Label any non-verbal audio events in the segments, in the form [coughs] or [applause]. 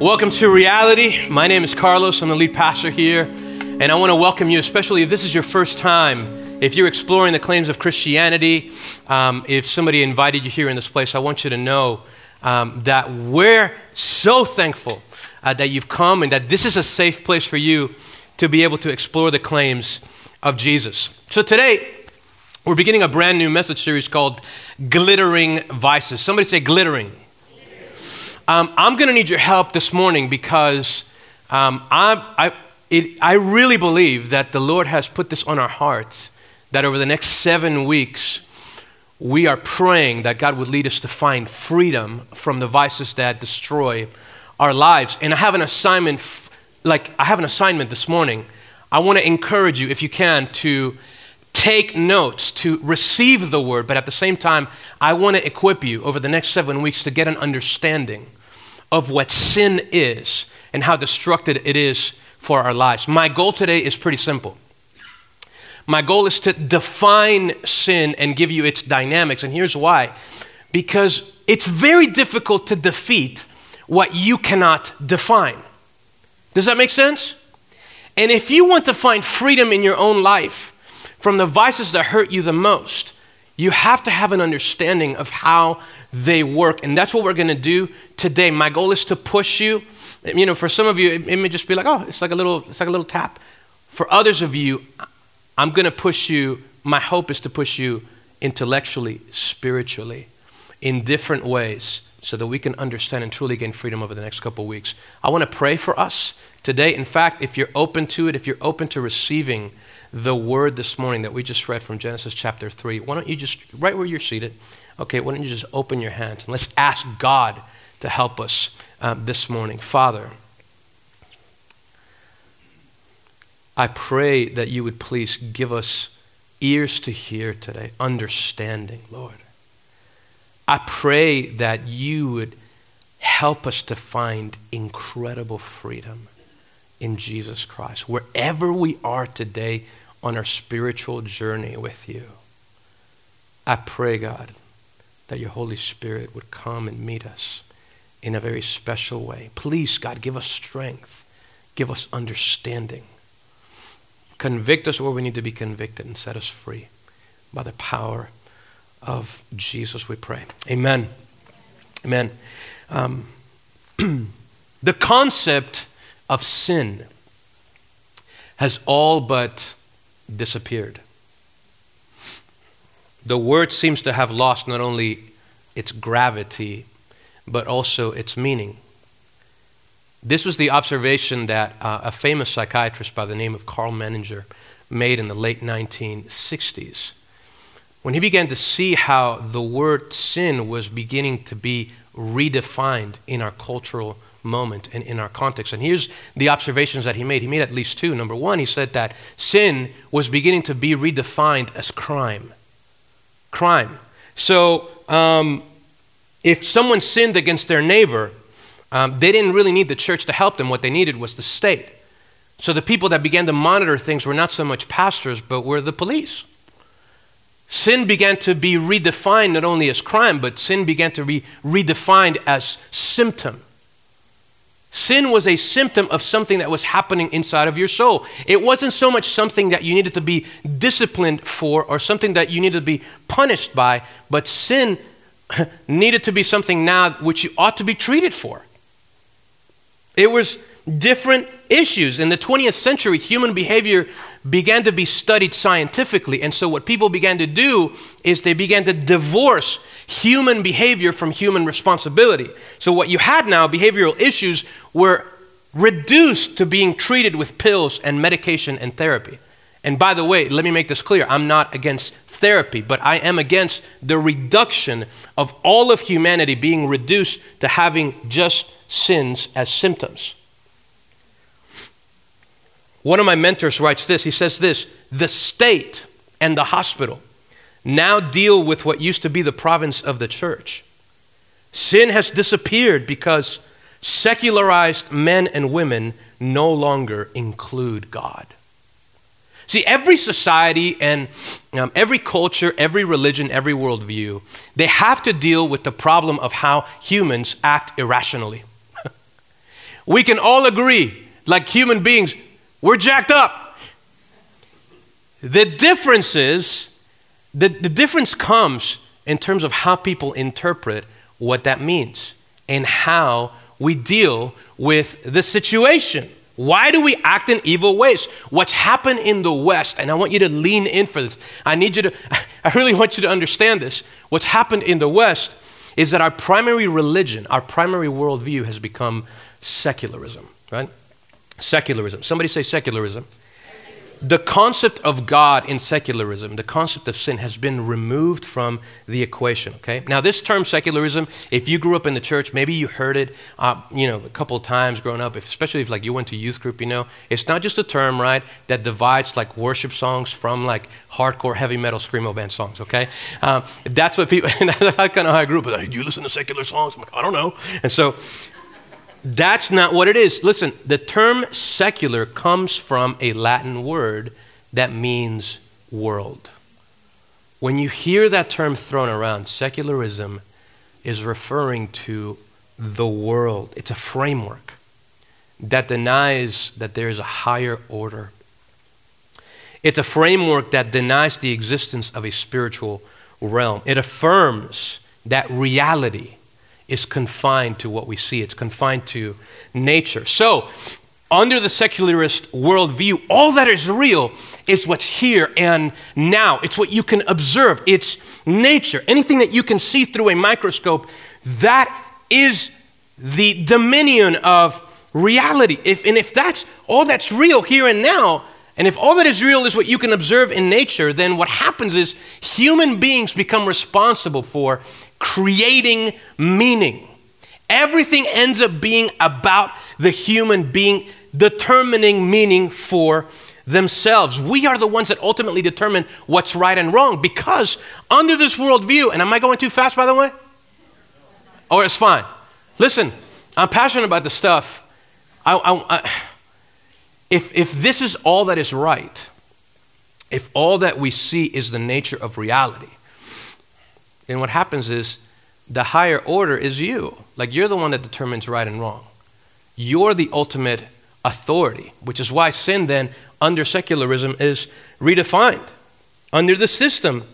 Welcome to reality. My name is Carlos. I'm the lead pastor here. And I want to welcome you, especially if this is your first time. If you're exploring the claims of Christianity, um, if somebody invited you here in this place, I want you to know um, that we're so thankful uh, that you've come and that this is a safe place for you to be able to explore the claims of Jesus. So today, we're beginning a brand new message series called Glittering Vices. Somebody say glittering. Um, I'm going to need your help this morning because um, I, I, it, I really believe that the Lord has put this on our hearts that over the next seven weeks, we are praying that God would lead us to find freedom from the vices that destroy our lives. And I have an assignment, like, I have an assignment this morning. I want to encourage you, if you can, to take notes, to receive the word, but at the same time, I want to equip you over the next seven weeks to get an understanding of what sin is and how destructive it is for our lives. My goal today is pretty simple. My goal is to define sin and give you its dynamics. And here's why because it's very difficult to defeat what you cannot define. Does that make sense? And if you want to find freedom in your own life from the vices that hurt you the most, you have to have an understanding of how they work. And that's what we're going to do today. My goal is to push you. You know, for some of you, it, may just be like, oh, it's like a little, it's like a little tap. For others of you, I'm going to push you. My hope is to push you intellectually, spiritually, in different ways so that we can understand and truly gain freedom over the next couple weeks. I want to pray for us today. In fact, if you're open to it, if you're open to receiving the word this morning that we just read from Genesis chapter 3, why don't you just, right where you're seated, Okay, why don't you just open your hands and let's ask God to help us um, this morning. Father, I pray that you would please give us ears to hear today, understanding, Lord. I pray that you would help us to find incredible freedom in Jesus Christ, wherever we are today on our spiritual journey with you. I pray, God, that your Holy Spirit would come and meet us in a very special way. Please, God, give us strength, give us understanding. Convict us where we need to be convicted and set us free by the power of Jesus, we pray. Amen. Amen. Um, [clears throat] the concept of sin has all but disappeared the word seems to have lost not only its gravity, but also its meaning. This was the observation that uh, a famous psychiatrist by the name of Karl Menninger made in the late 1960s. When he began to see how the word sin was beginning to be redefined in our cultural moment and in our context. And here's the observations that he made. He made at least two. Number one, he said that sin was beginning to be redefined as crime crime. So um, if someone sinned against their neighbor, um, they didn't really need the church to help them. What they needed was the state. So the people that began to monitor things were not so much pastors, but were the police. Sin began to be redefined not only as crime, but sin began to be redefined as symptom. Sin was a symptom of something that was happening inside of your soul. It wasn't so much something that you needed to be disciplined for or something that you needed to be punished by, but sin [laughs] needed to be something now which you ought to be treated for. It was different issues. In the 20th century, human behavior began to be studied scientifically. And so, what people began to do is they began to divorce human behavior from human responsibility. So, what you had now, behavioral issues, were reduced to being treated with pills and medication and therapy. And by the way, let me make this clear I'm not against therapy, but I am against the reduction of all of humanity being reduced to having just sins as symptoms. One of my mentors writes this he says this the state and the hospital now deal with what used to be the province of the church. Sin has disappeared because secularized men and women no longer include God. See, every society and um, every culture, every religion, every worldview, they have to deal with the problem of how humans act irrationally. [laughs] We can all agree, like human beings, we're jacked up. The difference is, the, the difference comes in terms of how people interpret what that means and how we deal with the situation. Why do we act in evil ways? What's happened in the West, and I want you to lean in for this. I need you to, [laughs] I really want you to understand this. What's happened in the West is that our primary religion, our primary worldview has become secularism, right? Secularism. Somebody say secularism the concept of God in secularism, the concept of sin, has been removed from the equation. Okay. Now, this term secularism, if you grew up in the church, maybe you heard it, uh, you know, a couple of times growing up. Especially if like you went to youth group, you know, it's not just a term, right, that divides like worship songs from like hardcore heavy metal screamo band songs. Okay. Um, that's what people. [laughs] that's kind of how I grew up. Like, Do you listen to secular songs? I'm like, I don't know. And so that's not what it is. Listen, the term secular comes from a Latin word that means world. When you hear that term thrown around, secularism is referring to the world. It's a framework that denies that there is a higher order. It's a framework that denies the existence of a spiritual realm. It affirms that reality is confined to what we see, it's confined to nature. So, under the secularist worldview, all that is real is what's here and now. It's what you can observe, it's nature. Anything that you can see through a microscope, that is the dominion of reality. If, and if that's all that's real here and now, and if all that is real is what you can observe in nature, then what happens is human beings become responsible for creating meaning. Everything ends up being about the human being determining meaning for themselves. We are the ones that ultimately determine what's right and wrong because, under this worldview, and am I going too fast by the way? Or it's fine. Listen, I'm passionate about this stuff. I, I, I, if, if this is all that is right, if all that we see is the nature of reality, then what happens is the higher order is you. Like you're the one that determines right and wrong. You're the ultimate authority, which is why sin then under secularism is redefined. Under the system,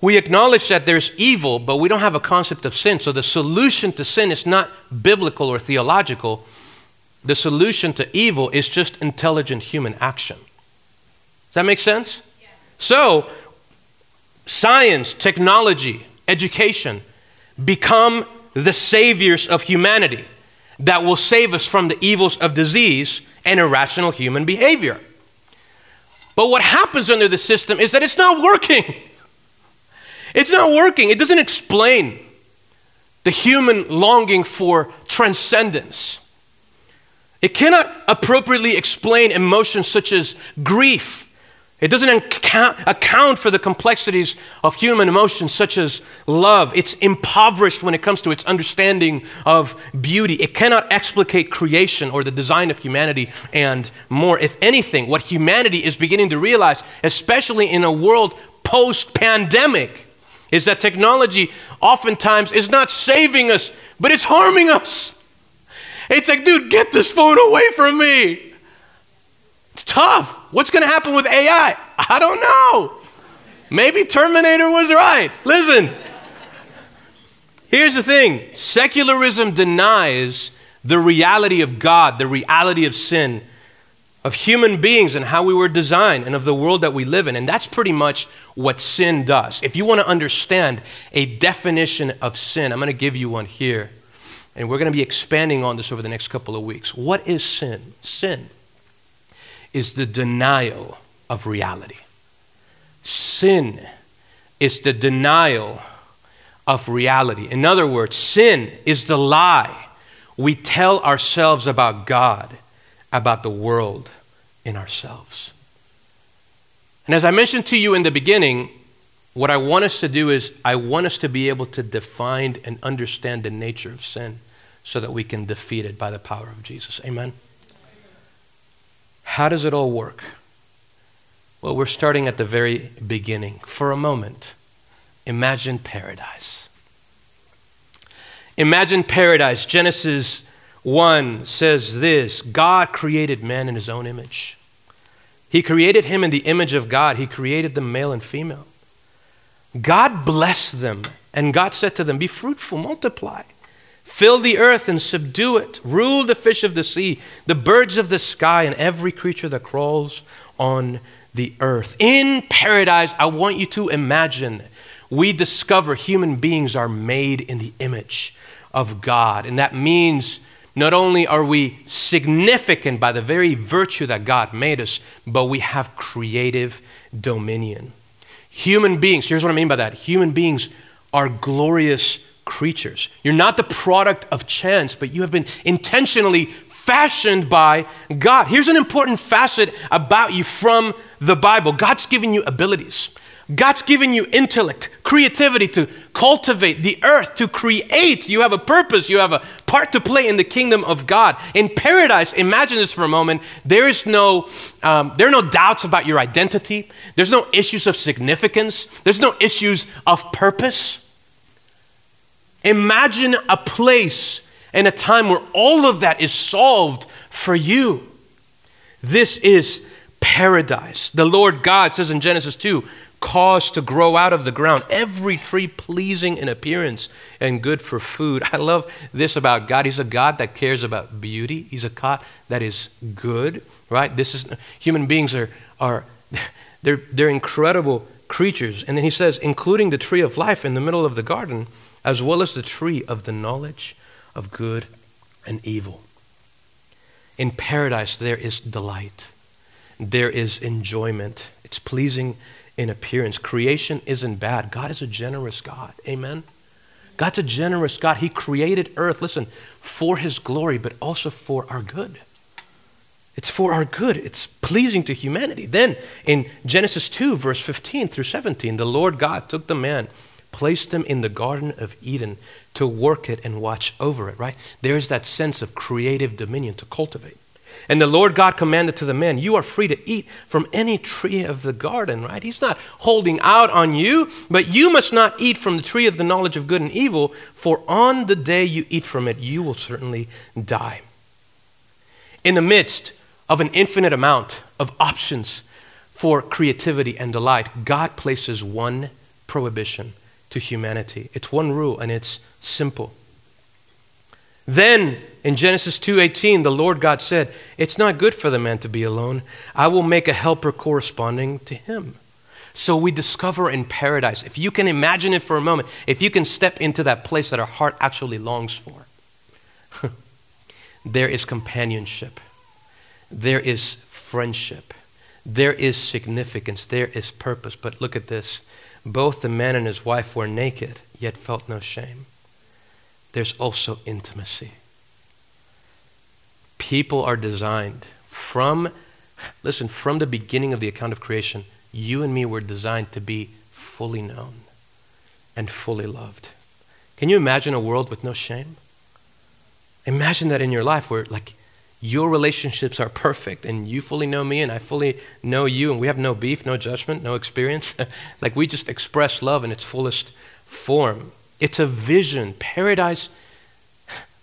we acknowledge that there's evil, but we don't have a concept of sin. So the solution to sin is not biblical or theological. The solution to evil is just intelligent human action. Does that make sense? Yeah. So science, technology, education become the saviors of humanity that will save us from the evils of disease and irrational human behavior. But what happens under the system is that it's not working. It's not working. It doesn't explain the human longing for transcendence. It cannot appropriately explain emotions such as grief it doesn't account for the complexities of human emotions, such as love. It's impoverished when it comes to its understanding of beauty. It cannot explicate creation or the design of humanity and more. If anything, what humanity is beginning to realize, especially in a world post pandemic, is that technology oftentimes is not saving us, but it's harming us. It's like, dude, get this phone away from me. It's tough. What's going to happen with AI? I don't know. Maybe Terminator was right. Listen, here's the thing secularism denies the reality of God, the reality of sin, of human beings and how we were designed, and of the world that we live in. And that's pretty much what sin does. If you want to understand a definition of sin, I'm going to give you one here. And we're going to be expanding on this over the next couple of weeks. What is sin? Sin is the denial of reality. Sin is the denial of reality. In other words, sin is the lie we tell ourselves about God, about the world, in ourselves. And as I mentioned to you in the beginning, what I want us to do is I want us to be able to define and understand the nature of sin so that we can defeat it by the power of Jesus. Amen. How does it all work? Well, we're starting at the very beginning. For a moment, imagine paradise. Imagine paradise, Genesis 1 says this God created man in his own image. He created him in the image of God, he created them male and female. God blessed them, and God said to them, Be fruitful, multiply. Fill the earth and subdue it. Rule the fish of the sea, the birds of the sky, and every creature that crawls on the earth. In paradise, I want you to imagine we discover human beings are made in the image of God. And that means not only are we significant by the very virtue that God made us, but we have creative dominion. Human beings, here's what I mean by that human beings are glorious creatures. You're not the product of chance, but you have been intentionally fashioned by God. Here's an important facet about you from the Bible God's given you abilities. God's given you intellect, creativity to cultivate the earth, to create. You have a purpose, you have a part to play in the kingdom of God. In paradise, imagine this for a moment. There is no, um, there are no doubts about your identity. There's no issues of significance. There's no issues of purpose. Imagine a place and a time where all of that is solved for you. This is paradise. The Lord God says in Genesis 2 cause to grow out of the ground every tree pleasing in appearance and good for food. I love this about God. He's a God that cares about beauty. He's a God that is good, right? This is human beings are are [laughs] they're they're incredible creatures. And then he says including the tree of life in the middle of the garden as well as the tree of the knowledge of good and evil. In paradise there is delight. There is enjoyment. It's pleasing in appearance. Creation isn't bad. God is a generous God. Amen. God's a generous God. He created earth, listen, for His glory, but also for our good. It's for our good. It's pleasing to humanity. Then in Genesis 2, verse 15 through 17, the Lord God took the man, placed him in the Garden of Eden to work it and watch over it, right? There's that sense of creative dominion to cultivate. And the Lord God commanded to the man, You are free to eat from any tree of the garden, right? He's not holding out on you, but you must not eat from the tree of the knowledge of good and evil, for on the day you eat from it, you will certainly die. In the midst of an infinite amount of options for creativity and delight, God places one prohibition to humanity. It's one rule, and it's simple. Then in Genesis 2:18 the Lord God said, "It's not good for the man to be alone. I will make a helper corresponding to him." So we discover in paradise, if you can imagine it for a moment, if you can step into that place that our heart actually longs for, [laughs] there is companionship, there is friendship, there is significance, there is purpose. But look at this both the man and his wife were naked, yet felt no shame there's also intimacy. People are designed from, listen, from the beginning of the account of creation, you and me were designed to be fully known and fully loved. Can you imagine a world with no shame? Imagine that in your life where, like, your relationships are perfect and you fully know me and I fully know you and we have no beef, no judgment, no experience. [laughs] like, we just express love in its fullest form. It's a vision. Paradise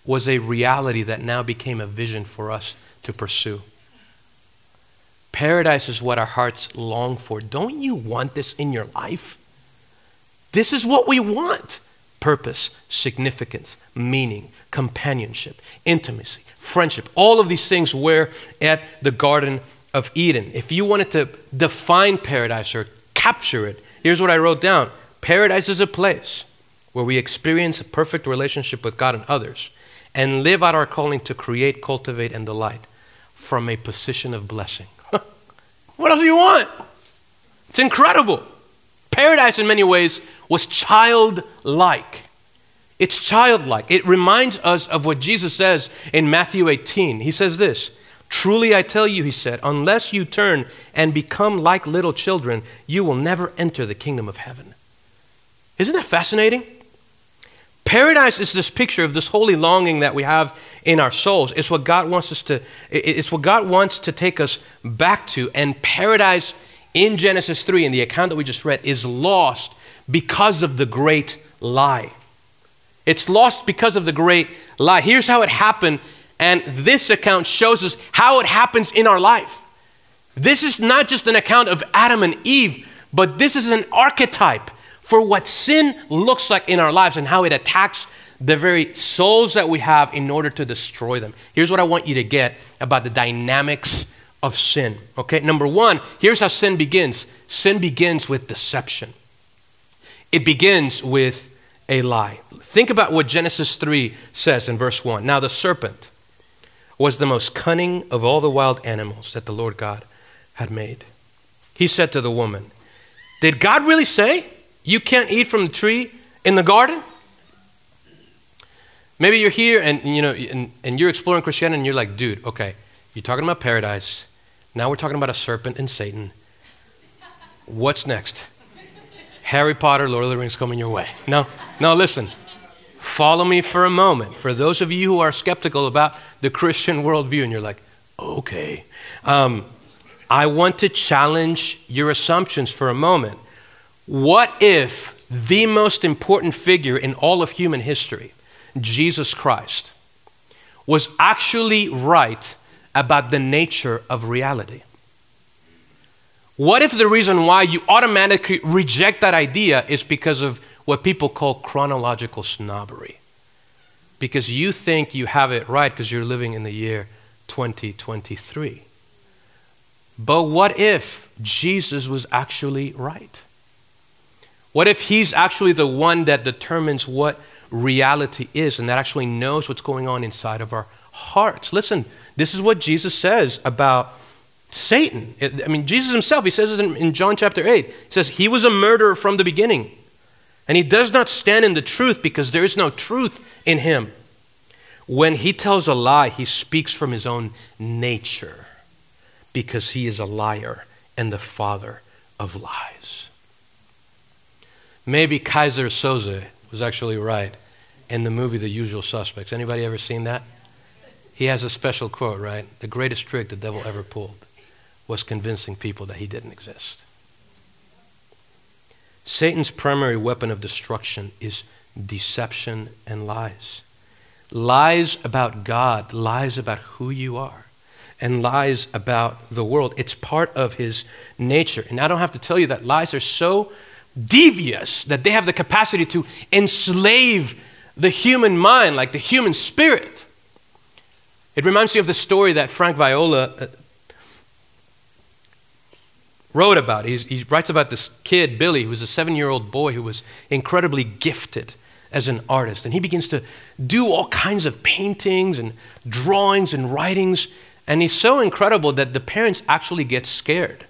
was a reality that now became a vision for us to pursue. Paradise is what our hearts long for. Don't you want this in your life? This is what we want purpose, significance, meaning, companionship, intimacy, friendship. All of these things were at the Garden of Eden. If you wanted to define paradise or capture it, here's what I wrote down Paradise is a place where we experience a perfect relationship with God and others, and live out our calling to create, cultivate, and delight from a position of blessing. [laughs] what else do you want? It's incredible. Paradise, in many ways, was childlike. It's childlike. It reminds us of what Jesus says in Matthew 18. He says this Truly I tell you, he said, unless you turn and become like little children, you will never enter the kingdom of heaven. Isn't that fascinating? Paradise is this picture of this holy longing that we have in our souls. It's what God wants us to, it's what God wants to take us back to. And paradise in Genesis 3, in the account that we just read, is lost because of the great lie. It's lost because of the great lie. Here's how it happened And this account shows us how it happens in our life. This is not just an account of Adam and Eve, but this is an archetype for what sin looks like in our lives and how it attacks the very souls that we have in order to destroy them. Here's what I want you to get about the dynamics of sin. Okay, number one, here's how sin begins sin begins with deception, it begins with a lie. Think about what Genesis 3 says in verse 1. Now, the serpent was the most cunning of all the wild animals that the Lord God had made. He said to the woman, Did God really say you can't eat from the tree in the garden? Maybe you're here and you know and, and you're exploring Christianity and you're like, dude, okay, you're talking about paradise. Now we're talking about a serpent and Satan. What's next? Harry Potter, Lord of the Rings coming your way. No, no, listen. Follow me for a moment. For those of you who are skeptical about the Christian worldview, and you're like, okay, um, I want to challenge your assumptions for a moment. What if the most important figure in all of human history, Jesus Christ, was actually right about the nature of reality? What if the reason why you automatically reject that idea is because of what people call chronological snobbery. Because you think you have it right because you're living in the year 2023. But what if Jesus was actually right? What if he's actually the one that determines what reality is and that actually knows what's going on inside of our hearts? Listen, this is what Jesus says about Satan. I mean, Jesus himself, he says it in, John chapter 8. He says, He was a murderer from the beginning and he does not stand in the truth because there is no truth in him. When he tells a lie, he speaks from his own nature because he is a liar and the father of lies. Maybe Keyser Söze was actually right in the movie The Usual Suspects. Anybody ever seen that? He has a special quote, right? The greatest trick the devil ever pulled was convincing people that he didn't exist. Satan's primary weapon of destruction is deception and lies. Lies about God, lies about who you are, and lies about the world. It's part of his nature. And I don't have to tell you that lies are so devious that they have the capacity to enslave the human mind, like the human spirit. It reminds me of the story that Frank Viola uh, wrote about. He's, he writes about this kid, Billy, who was a seven year old boy who was incredibly gifted as an artist. And he begins to do all kinds of paintings and drawings and writings. And he's so incredible that the parents actually get scared.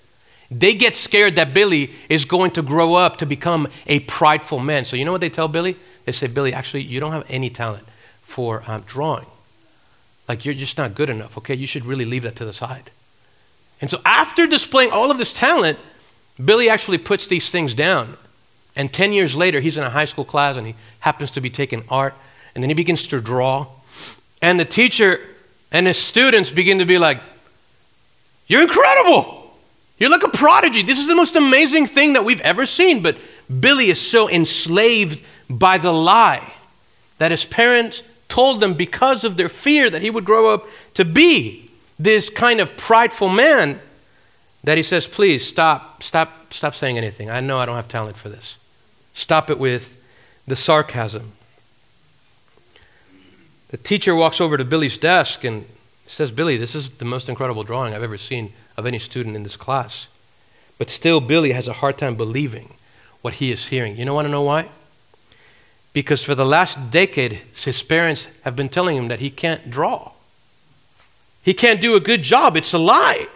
They get scared that Billy is going to grow up to become a prideful man. So, you know what they tell Billy? They say, Billy, actually, you don't have any talent for um, drawing. Like, you're just not good enough, okay? You should really leave that to the side. And so, after displaying all of this talent, Billy actually puts these things down. And 10 years later, he's in a high school class and he happens to be taking art. And then he begins to draw. And the teacher and his students begin to be like, You're incredible. You're like a prodigy. This is the most amazing thing that we've ever seen. But Billy is so enslaved by the lie that his parents told them because of their fear that he would grow up to be this kind of prideful man that he says, please stop, stop, stop saying anything. I know I don't have talent for this. Stop it with the sarcasm. The teacher walks over to Billy's desk and says, Billy, this is the most incredible drawing I've ever seen of any student in this class. But still, Billy has a hard time believing what he is hearing. You know, want to know why? Because for the last decade, his parents have been telling him that he can't draw. He can't do a good job. It's a lie.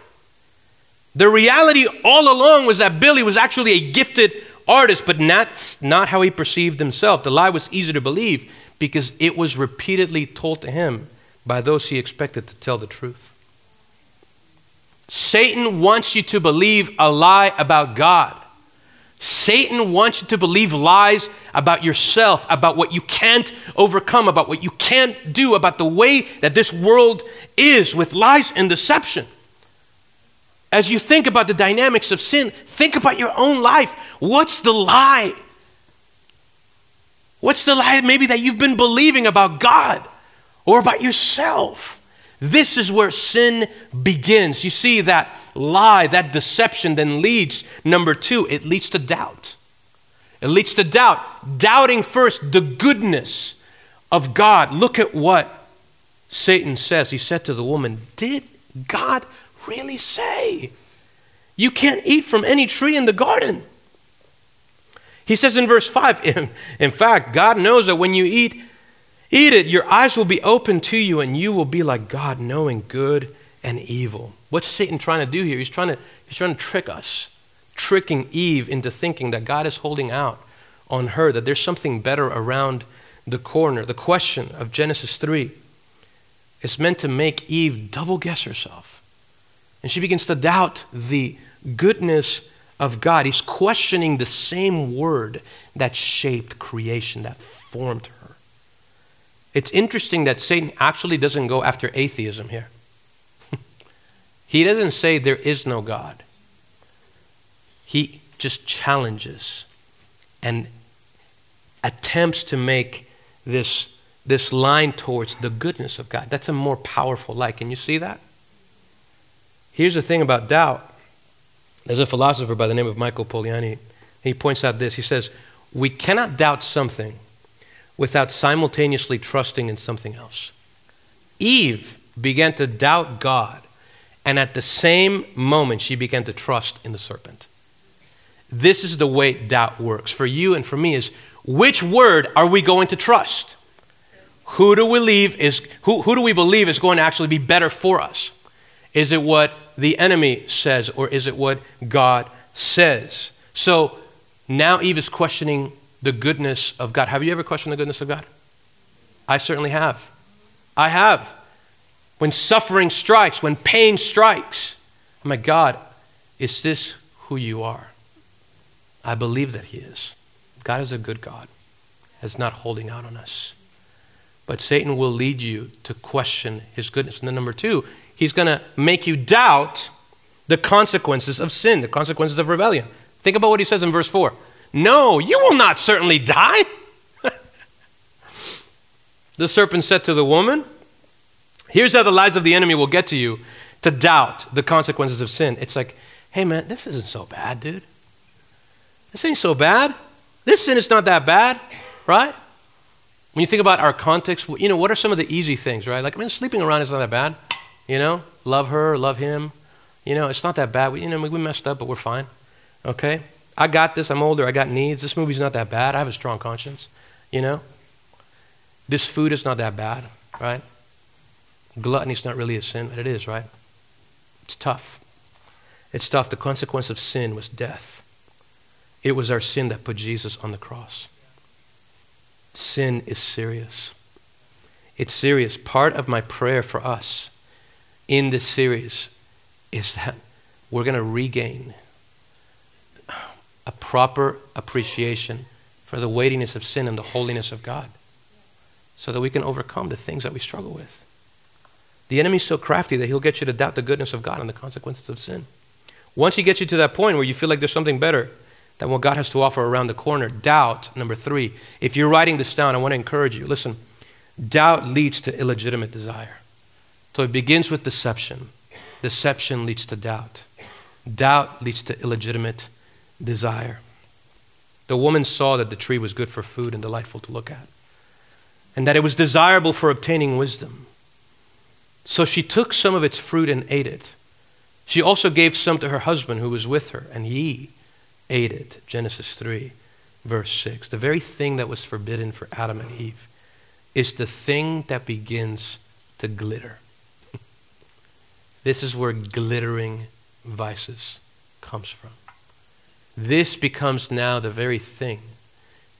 The reality all along was that Billy was actually a gifted artist, but that's not how he perceived himself. The lie was easy to believe because it was repeatedly told to him by those he expected to tell the truth. Satan wants you to believe a lie about God. Satan wants you to believe lies about yourself, about what you can't overcome, about what you can't do, about the way that this world is with lies and deception. As you think about the dynamics of sin, think about your own life. What's the lie? What's the lie maybe that you've been believing about God or about yourself? This is where sin begins. You see, that lie, that deception then leads, number two, it leads to doubt. It leads to doubt. Doubting first the goodness of God. Look at what Satan says. He said to the woman, Did God really say you can't eat from any tree in the garden? He says in verse 5, [laughs] in, in fact, God knows that when you eat, eat it, your eyes will be open to you and you will be like God, knowing good and evil. What's Satan trying to do here? He's trying to, he's trying to trick us, tricking Eve into thinking that God is holding out on her, that there's something better around the corner. The question of Genesis 3 is meant to make Eve double guess herself. And she begins to doubt the goodness of God. He's questioning the same word that shaped creation, that formed her. It's interesting that Satan actually doesn't go after atheism here. [laughs] he doesn't say there is no God. He just challenges and attempts to make this, this line towards the goodness of God. That's a more powerful light. Can you see that? Here's the thing about doubt there's a philosopher by the name of Michael Polanyi. He points out this. He says, We cannot doubt something without simultaneously trusting in something else. Eve began to doubt God, and at the same moment, she began to trust in the serpent. This is the way doubt works for you and for me is which word are we going to trust? Who do we believe is who, who do we believe is going to actually be better for us? Is it what the enemy says, or is it what God says? So now Eve is questioning the goodness of God. Have you ever questioned the goodness of God? I certainly have. I have. When suffering strikes, when pain strikes, like, God, is this who you are? I believe that He is. God is a good God, is not holding out on us. But Satan will lead you to question His goodness. And then, number two, he's going to make you doubt the consequences of sin, the consequences of rebellion. Think about what he says in verse 4. No, you will not certainly die. [laughs] the serpent said to the woman, Here's how the lies of the enemy will get to you to doubt the consequences of sin. It's like, hey man, this isn't so bad, dude. This ain't so bad. This sin is not that bad, right? When you think about our context, you know, what are some of the easy things, right? Like, I mean, sleeping around is not that bad. You know, love her, love him. You know, it's not that bad. We, you know, we messed up, but we're fine. Okay? I got this. I'm older. I got needs. This movie's not that bad. I have a strong conscience. You know? This food is not that bad, right? Gluttony's not really a sin, but it is, right? It's tough. It's tough. The consequence of sin was death. It was our sin that put Jesus on the cross. Sin is serious. It's serious. Part of my prayer for us in this series is that we're going to regain a proper appreciation for the weightiness of sin and the holiness of God so that we can overcome the things that we struggle with. The enemy's so crafty that he'll get you to doubt the goodness of God and the consequences of sin. Once he gets you to that point where you feel like there's something better than what God has to offer around the corner, doubt, number three. If you're writing this down, I want to encourage you. Listen, doubt leads to illegitimate desire. So it begins with deception. Deception leads to doubt. Doubt leads to illegitimate desire. The woman saw that the tree was good for food and delightful to look at, and that it was desirable for obtaining wisdom. So she took some of its fruit and ate it. She also gave some to her husband who was with her, and he ate it. Genesis 3, verse 6. The very thing that was forbidden for Adam and Eve is the thing that begins to glitter. [laughs] This is where glittering vices comes from. This becomes now the very thing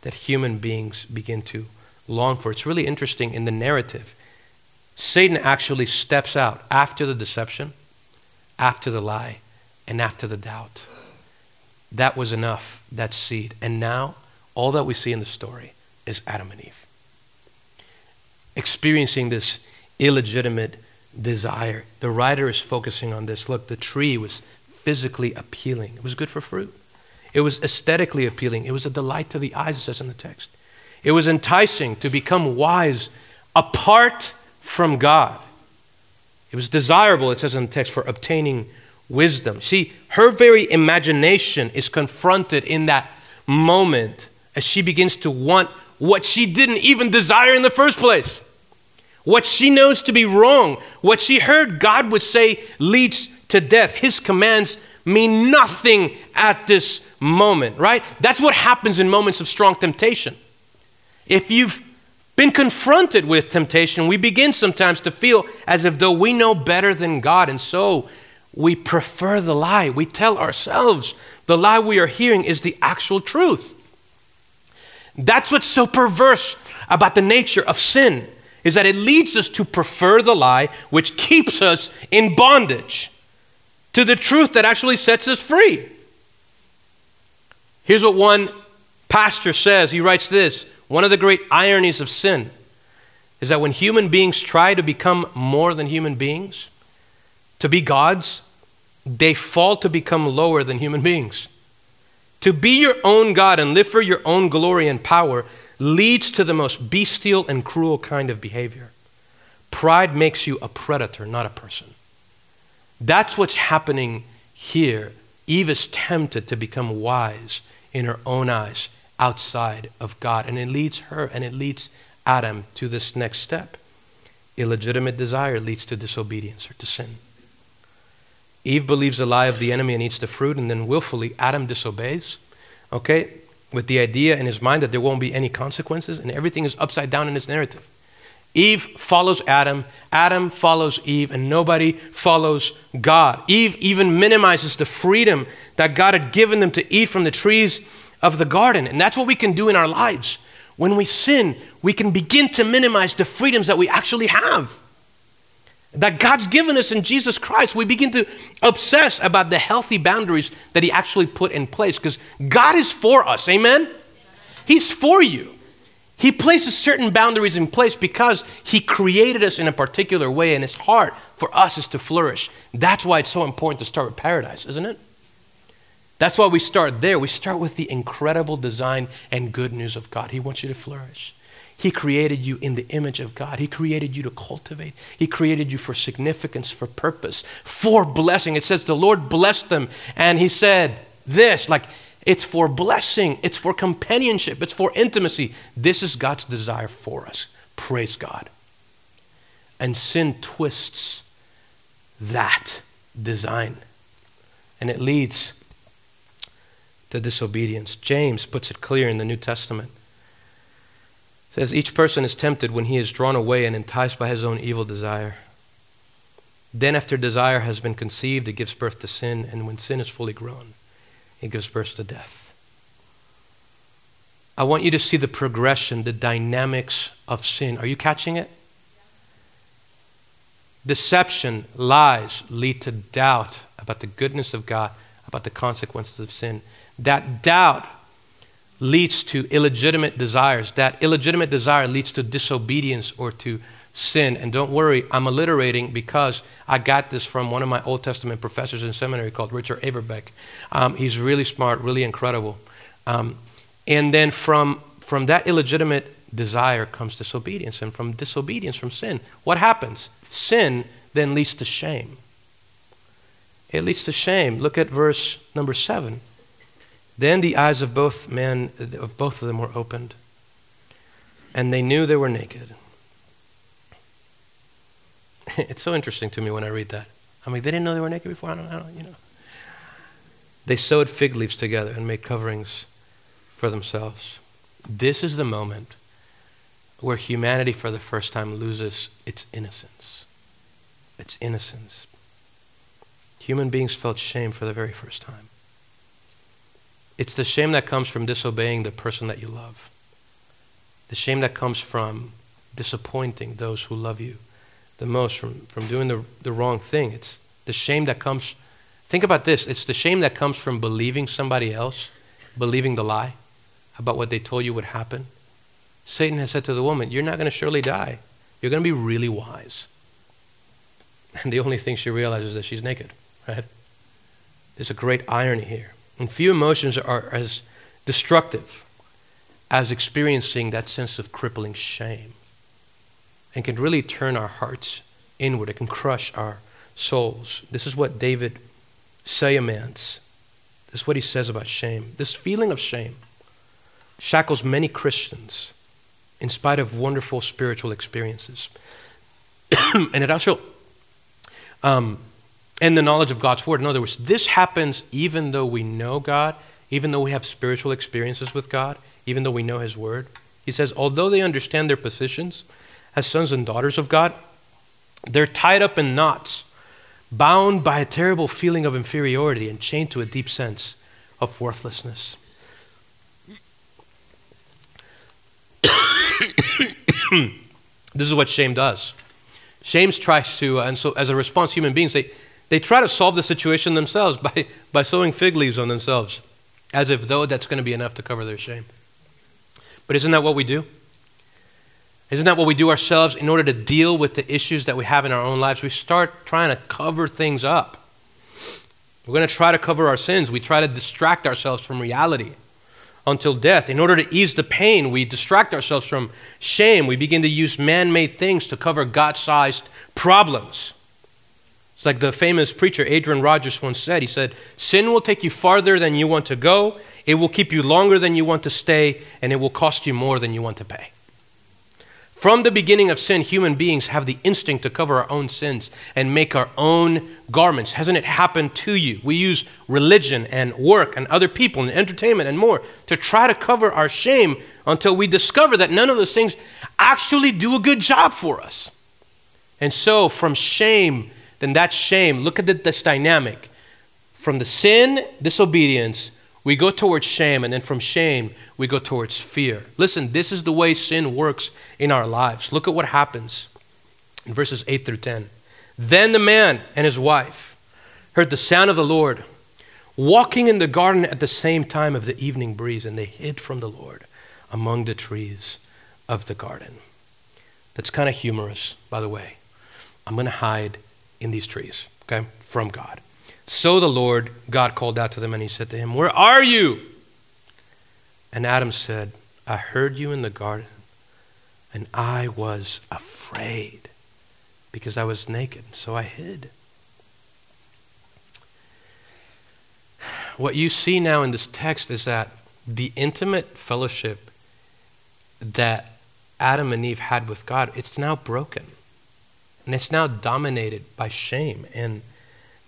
that human beings begin to long for. It's really interesting in the narrative. Satan actually steps out after the deception, after the lie, and after the doubt. That was enough, that seed. And now, all that we see in the story is Adam and Eve experiencing this illegitimate desire. The writer is focusing on this. Look, the tree was physically appealing, it was good for fruit. It was aesthetically appealing. It was a delight to the eyes, it says in the text. It was enticing to become wise apart from God. It was desirable, it says in the text, for obtaining wisdom. See, her very imagination is confronted in that moment as she begins to want what she didn't even desire in the first place. What she knows to be wrong, what she heard God would say leads to death. His commands mean nothing at this moment, right? That's what happens in moments of strong temptation. If you've been confronted with temptation, we begin sometimes to feel as if though we know better than God, and so we prefer the lie. We tell ourselves the lie we are hearing is the actual truth. That's what's so perverse about the nature of sin is that it leads us to prefer the lie which keeps us in bondage to the truth that actually sets us free. Here's what one pastor says. He writes this, one of the great ironies of sin is that when human beings try to become more than human beings, to be gods, they fall to become lower than human beings. To be your own God and live for your own glory and power leads to the most bestial and cruel kind of behavior. Pride makes you a predator, not a person. That's what's happening here. Eve is tempted to become wise in her own eyes outside of God. And it leads her and it leads Adam to this next step. Illegitimate desire leads to disobedience or to sin. Eve believes the lie of the enemy and eats the fruit, and then willfully Adam disobeys, okay, with the idea in his mind that there won't be any consequences, and everything is upside down in his narrative. Eve follows Adam, Adam follows Eve, and nobody follows God. Eve even minimizes the freedom that God had given them to eat from the trees of the garden. And that's what we can do in our lives. When we sin, we can begin to minimize the freedoms that we actually have that God's given us in Jesus Christ, we begin to obsess about the healthy boundaries that He actually put in place because God is for us. Amen? He's for you. He places certain boundaries in place because He created us in a particular way, and His heart for us is to flourish. That's why it's so important to start with paradise, isn't it? That's why we start there. We start with the incredible design and good news of God. He wants you to flourish. He created you in the image of God. He created you to cultivate. He created you for significance, for purpose, for blessing. It says the Lord blessed them, and He said this like, it's for blessing, it's for companionship, it's for intimacy. This is God's desire for us. Praise God. And sin twists that design, and it leads to disobedience. James puts it clear in the New Testament says each person is tempted when he is drawn away and enticed by his own evil desire. Then, after desire has been conceived, it gives birth to sin, and when sin is fully grown, it gives birth to death. I want you to see the progression, the dynamics of sin. Are you catching it? Deception, lies lead to doubt about the goodness of God, about the consequences of sin. That doubt leads to illegitimate desires. That illegitimate desire leads to disobedience or to sin. And don't worry, I'm alliterating because I got this from one of my Old Testament professors in seminary called Richard Averbeck. Um, he's really smart, really incredible. Um, and then from, from that illegitimate desire comes disobedience. And from disobedience, from sin, what happens? Sin then leads to shame. It leads to shame. Look at verse number seven. Then the eyes of both men, of both of them, were opened, and they knew they were naked. [laughs] it's so interesting to me when I read that. I mean, they didn't know they were naked before. I don't, I don't, you know. They sewed fig leaves together and made coverings for themselves. This is the moment where humanity, for the first time, loses its innocence. Its innocence. Human beings felt shame for the very first time. It's the shame that comes from disobeying the person that you love. The shame that comes from disappointing those who love you the most, from, from doing the, the wrong thing. It's the shame that comes, think about this it's the shame that comes from believing somebody else, believing the lie about what they told you would happen. Satan has said to the woman, You're not going to surely die. You're going to be really wise. [laughs] And the only thing she realizes is that she's naked, right? There's a great irony here. And few emotions are as destructive as experiencing that sense of crippling shame and can really turn our hearts inward. It can crush our souls. This is what David Seamands, this is what he says about shame. This feeling of shame shackles many Christians in spite of wonderful spiritual experiences. [clears throat] and it also, um, and the knowledge of God's word. In other words, this happens even though we know God, even though we have spiritual experiences with God, even though we know His word. He says, although they understand their positions as sons and daughters of God, they're tied up in knots, bound by a terrible feeling of inferiority and chained to a deep sense of worthlessness. [coughs] this is what shame does. Shame tries to, uh, and so as a response, human beings, they, they try to solve the situation themselves [laughs] by, by sewing fig leaves on themselves, as if though that's going to be enough to cover their shame. But isn't that what we do? Isn't that what we do ourselves in order to deal with the issues that we have in our own lives? We start trying to cover things up. We're going to try to cover our sins. We try to distract ourselves from reality until death. In order to ease the pain, we distract ourselves from shame. We begin to use man made things to cover God sized problems. It's like the famous preacher Adrian Rogers once said. He said, Sin will take you farther than you want to go, it will keep you longer than you want to stay, and it will cost you more than you want to pay. From the beginning of sin, human beings have the instinct to cover our own sins and make our own garments. Hasn't it happened to you? We use religion and work and other people and entertainment and more to try to cover our shame until we discover that none of those things actually do a good job for us. And so, from shame, then that shame, look at this dynamic. From the sin, disobedience, we go towards shame, and then from shame, we go towards fear. Listen, this is the way sin works in our lives. Look at what happens in verses 8 through 10. Then the man and his wife heard the sound of the Lord walking in the garden at the same time of the evening breeze, and they hid from the Lord among the trees of the garden. That's kind of humorous, by the way. I'm going to hide in these trees, okay, from God. So the Lord God called out to them and he said to him, Where are you? And Adam said, I heard you in the garden, and I was afraid because I was naked, so I hid. What you see now in this text is that the intimate fellowship that Adam and Eve had with God, it's now broken. And it's now dominated by shame and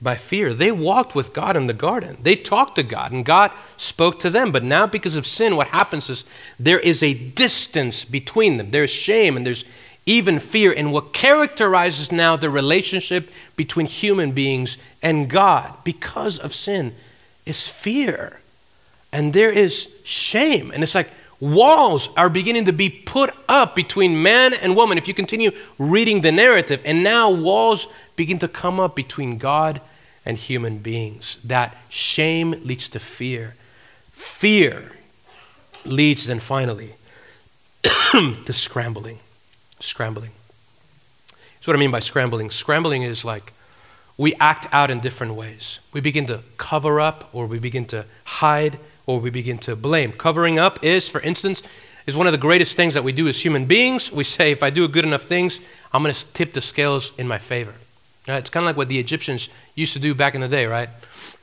by fear. They walked with God in the garden. They talked to God, and God spoke to them. But now, because of sin, what happens is there is a distance between them. There's shame and there's even fear. And what characterizes now the relationship between human beings and God because of sin is fear. And there is shame. And it's like, walls are beginning to be put up between man and woman if you continue reading the narrative. And now walls begin to come up between God and human beings. That shame leads to fear. Fear leads then finally [coughs] to scrambling. Scrambling. That's what I mean by scrambling. Scrambling is like we act out in different ways. We begin to cover up, or we begin to hide, or we begin to blame. Covering up is, for instance, is one of the greatest things that we do as human beings. We say, if I do good enough things, I'm going to tip the scales in my favor. Right? It's kind of like what the Egyptians used to do back in the day, right?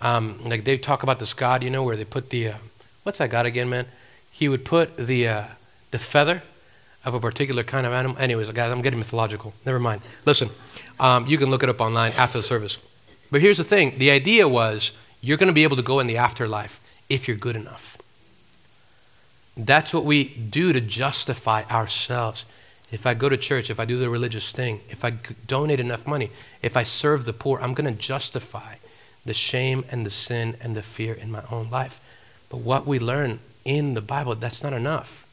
Um, like they talk about this god, you know, where they put the, uh, what's that god again, man? He would put the, uh, the feather of a particular kind of animal. Anyways, guys, I'm getting mythological. Never mind. Listen, um, you can look it up online after the service. But here's the thing the idea was you're going to be able to go in the afterlife if you're good enough. That's what we do to justify ourselves if I go to church, if I do the religious thing, if I donate enough money, if I serve the poor, I'm going to justify the shame and the sin and the fear in my own life. But what we learn in the Bible, that's not enough.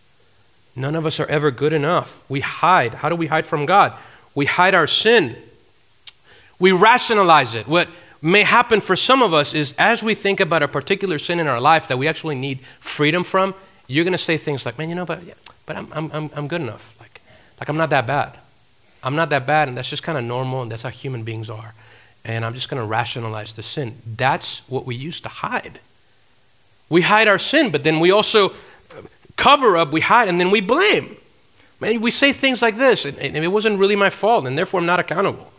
None of us are ever good enough. We hide. How do we hide from God? We hide our sin. We rationalize it. What may happen for some of us is as we think about a particular sin in our life that we actually need freedom from, you're going to say things like, man, you know, but, but I'm, I'm, I'm good enough. Like, like, I'm not that bad. I'm not that bad, and that's just kind of normal, and that's how human beings are. And I'm just going to rationalize the sin. That's what we used to hide. We hide our sin, but then we also uh, cover up, we hide, and then we blame. Man, we say things like this, and it wasn't really my fault, and therefore I'm not accountable.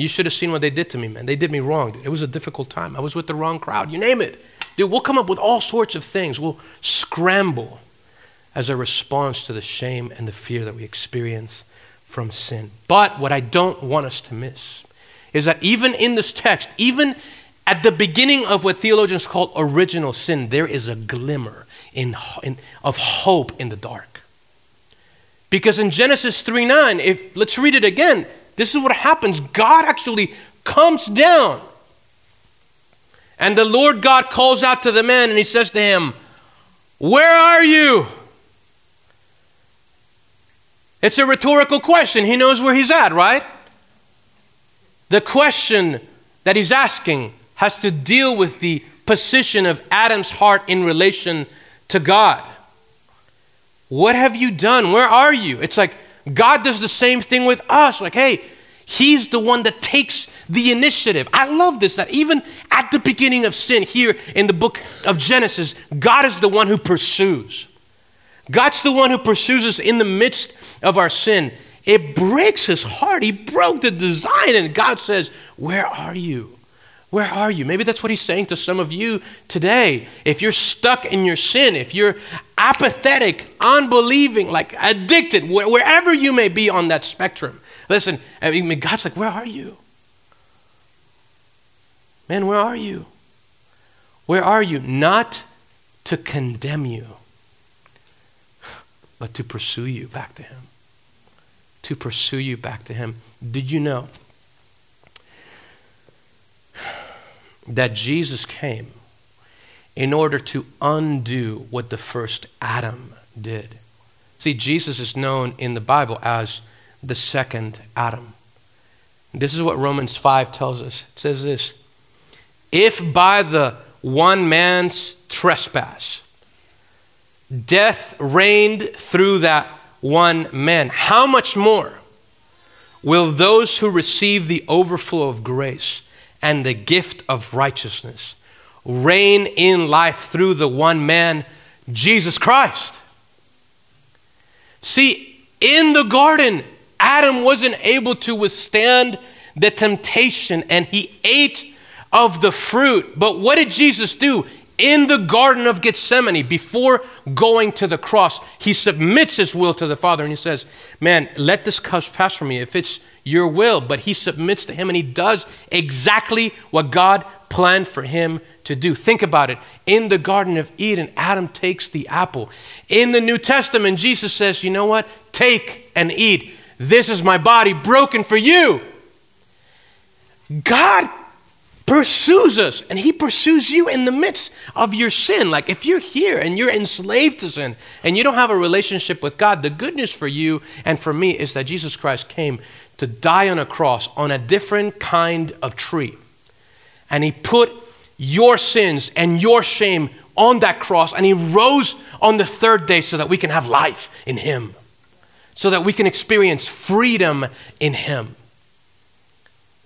You should have seen what they did to me, man. They did me wrong. Dude. It was a difficult time. I was with the wrong crowd. You name it. Dude, we'll come up with all sorts of things. We'll scramble as a response to the shame and the fear that we experience from sin. But what I don't want us to miss is that even in this text, even at the beginning of what theologians call original sin, there is a glimmer in, in, of hope in the dark. Because in Genesis 3 9, if let's read it again, this is what happens. God actually comes down. And the Lord God calls out to the man and he says to him, Where are you? It's a rhetorical question. He knows where he's at, right? The question that he's asking has to deal with the position of Adam's heart in relation to God. What have you done? Where are you? It's like God does the same thing with us. Like, hey, He's the one that takes the initiative. I love this that even at the beginning of sin, here in the book of Genesis, God is the one who pursues. God's the one who pursues us in the midst of our sin. It breaks his heart. He broke the design, and God says, Where are you? Where are you? Maybe that's what he's saying to some of you today. If you're stuck in your sin, if you're apathetic, unbelieving, like addicted, wherever you may be on that spectrum, listen, I mean, God's like, Where are you? Man, where are you? Where are you? Not to condemn you, but to pursue you back to Him. To pursue you back to Him. Did you know? That Jesus came in order to undo what the first Adam did. See, Jesus is known in the Bible as the second Adam. This is what Romans 5 tells us. It says this If by the one man's trespass death reigned through that one man, how much more will those who receive the overflow of grace? And the gift of righteousness reign in life through the one man, Jesus Christ. See, in the garden, Adam wasn't able to withstand the temptation and he ate of the fruit. But what did Jesus do? In the Garden of Gethsemane, before going to the cross, he submits his will to the Father and he says, Man, let this cup pass from me if it's your will. But he submits to him and he does exactly what God planned for him to do. Think about it. In the Garden of Eden, Adam takes the apple. In the New Testament, Jesus says, You know what? Take and eat. This is my body broken for you. God pursues us and he pursues you in the midst of your sin. Like if you're here and you're enslaved to sin and you don't have a relationship with God, the good news for you and for me is that Jesus Christ came to die on a cross on a different kind of tree. And he put your sins and your shame on that cross, and he rose on the third day so that we can have life in him, so that we can experience freedom in him.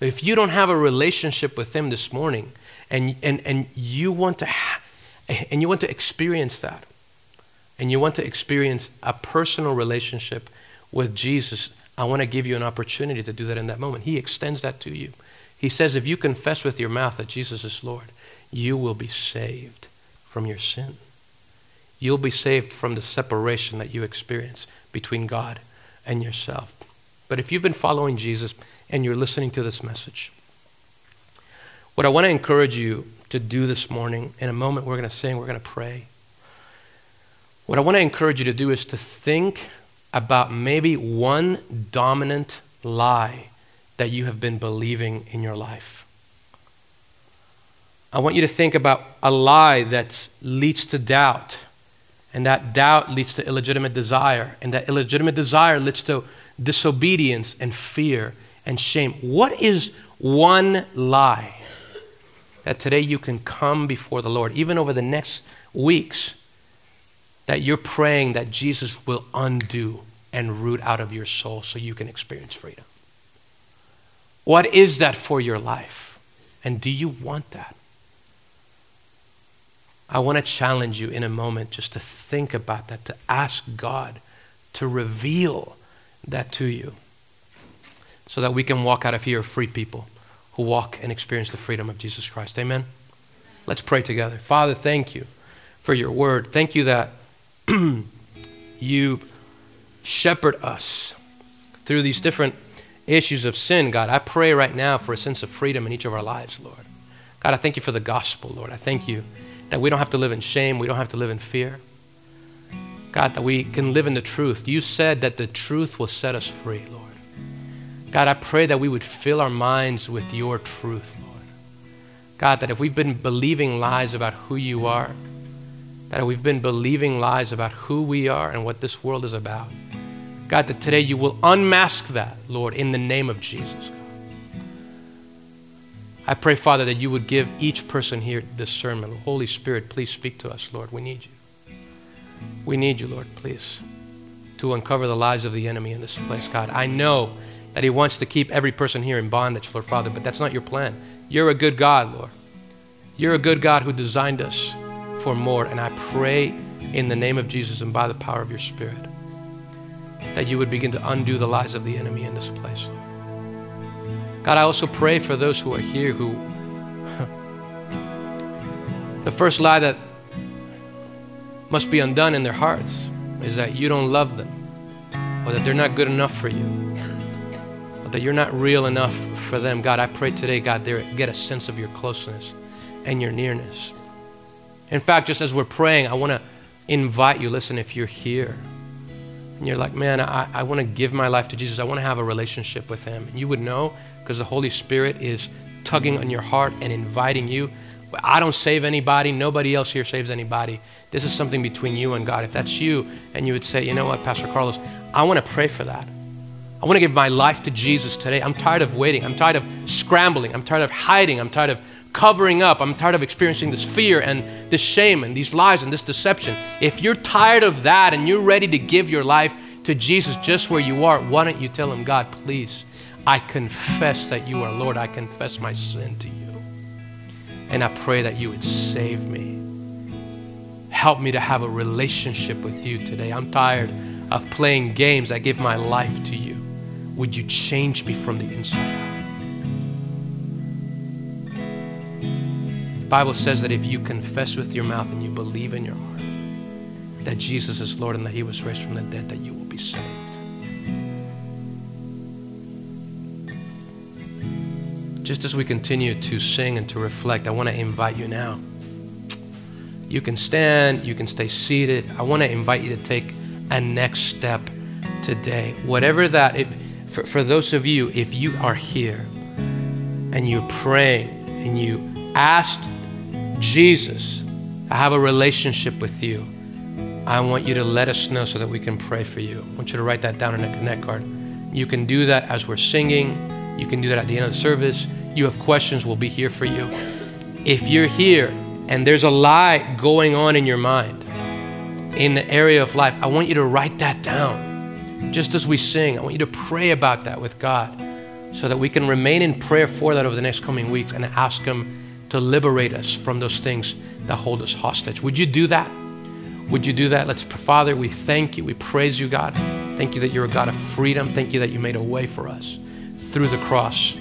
If you don't have a relationship with him this morning, and, and, and you want to ha- and you want to experience that, and you want to experience a personal relationship with Jesus, I want to give you an opportunity to do that in that moment. He extends that to you. He says, if you confess with your mouth that Jesus is Lord, you will be saved from your sin. You'll be saved from the separation that you experience between God and yourself. But if you've been following Jesus and you're listening to this message, what I want to encourage you to do this morning, in a moment we're going to sing, we're going to pray. What I want to encourage you to do is to think about maybe one dominant lie that you have been believing in your life. I want you to think about a lie that leads to doubt, and that doubt leads to illegitimate desire, and that illegitimate desire leads to disobedience and fear and shame. What is one lie that today you can come before the Lord, even over the next weeks? that you're praying that Jesus will undo and root out of your soul so you can experience freedom? What is that for your life? And do you want that? I want to challenge you in a moment just to think about that, to ask God to reveal that to you. So that we can walk out of here free people who walk and experience the freedom of Jesus Christ. Amen? Let's pray together. Father, thank you for your word. Thank you that [clears throat] you shepherd us through these different issues of sin, God. I pray right now for a sense of freedom in each of our lives, Lord. God, I thank you for the gospel, Lord. I thank you that we don't have to live in shame, we don't have to live in fear. God, that we can live in the truth. You said that the truth will set us free, Lord. God, I pray that we would fill our minds with your truth, Lord. God, that if we've been believing lies about who you are, that we've been believing lies about who we are and what this world is about, God, that today you will unmask that, Lord, in the name of Jesus. I pray, Father, that you would give each person here discernment. Holy Spirit, please speak to us, Lord. We need you. We need you, Lord, please, to uncover the lies of the enemy in this place, God. I know that he wants to keep every person here in bondage, Lord Father, but that's not your plan. You're a good God, Lord. You're a good God who designed us for more. And I pray in the name of Jesus and by the power of your Spirit that you would begin to undo the lies of the enemy in this place, Lord. God, I also pray for those who are here who, [laughs] the first lie that must be undone in their hearts is that you don't love them or that they're not good enough for you that you're not real enough for them. God, I pray today, God, they get a sense of your closeness and your nearness. In fact, just as we're praying, I want to invite you listen, if you're here and you're like, man, I, I want to give my life to Jesus, I want to have a relationship with Him, and you would know because the Holy Spirit is tugging on your heart and inviting you. I don't save anybody. Nobody else here saves anybody. This is something between you and God. If that's you and you would say, you know what, Pastor Carlos, I want to pray for that. I want to give my life to Jesus today. I'm tired of waiting. I'm tired of scrambling. I'm tired of hiding. I'm tired of covering up. I'm tired of experiencing this fear and this shame and these lies and this deception. If you're tired of that and you're ready to give your life to Jesus just where you are, why don't you tell him, God, please, I confess that you are Lord. I confess my sin to you. And I pray that you would save me. Help me to have a relationship with you today. I'm tired of playing games. I give my life to you. Would you change me from the inside out? The Bible says that if you confess with your mouth and you believe in your heart that Jesus is Lord and that He was raised from the dead, that you will be saved. just as we continue to sing and to reflect, I want to invite you now. You can stand, you can stay seated. I want to invite you to take a next step today. Whatever that, it, for, for those of you, if you are here and you're praying and you asked Jesus to have a relationship with you, I want you to let us know so that we can pray for you. I want you to write that down in a connect card. You can do that as we're singing. You can do that at the end of the service. You have questions, we'll be here for you. If you're here and there's a lie going on in your mind in the area of life, I want you to write that down. Just as we sing, I want you to pray about that with God so that we can remain in prayer for that over the next coming weeks and ask Him to liberate us from those things that hold us hostage. Would you do that? Would you do that? Let's, Father, we thank you. We praise you, God. Thank you that you're a God of freedom. Thank you that you made a way for us through the cross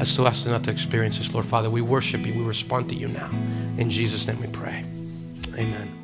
as so as not to experience this, Lord Father. We worship you. We respond to you now. In Jesus' name we pray. Amen.